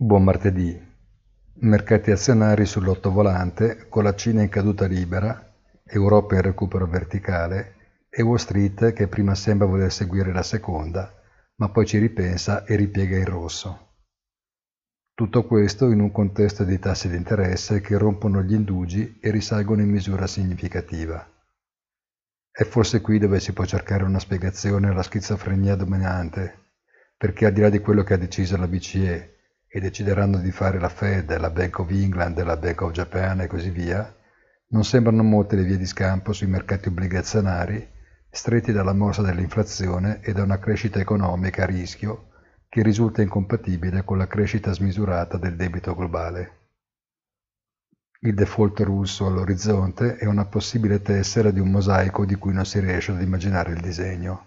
Buon martedì. Mercati azionari sull'ottovolante con la Cina in caduta libera, Europa in recupero verticale e Wall Street che prima sembra voler seguire la seconda, ma poi ci ripensa e ripiega in rosso. Tutto questo in un contesto di tassi di interesse che rompono gli indugi e risalgono in misura significativa. È forse qui dove si può cercare una spiegazione alla schizofrenia dominante, perché al di là di quello che ha deciso la BCE e decideranno di fare la Fed, la Bank of England, la Bank of Japan e così via, non sembrano molte le vie di scampo sui mercati obbligazionari, stretti dalla morsa dell'inflazione e da una crescita economica a rischio che risulta incompatibile con la crescita smisurata del debito globale. Il default russo all'orizzonte è una possibile tessera di un mosaico di cui non si riesce ad immaginare il disegno.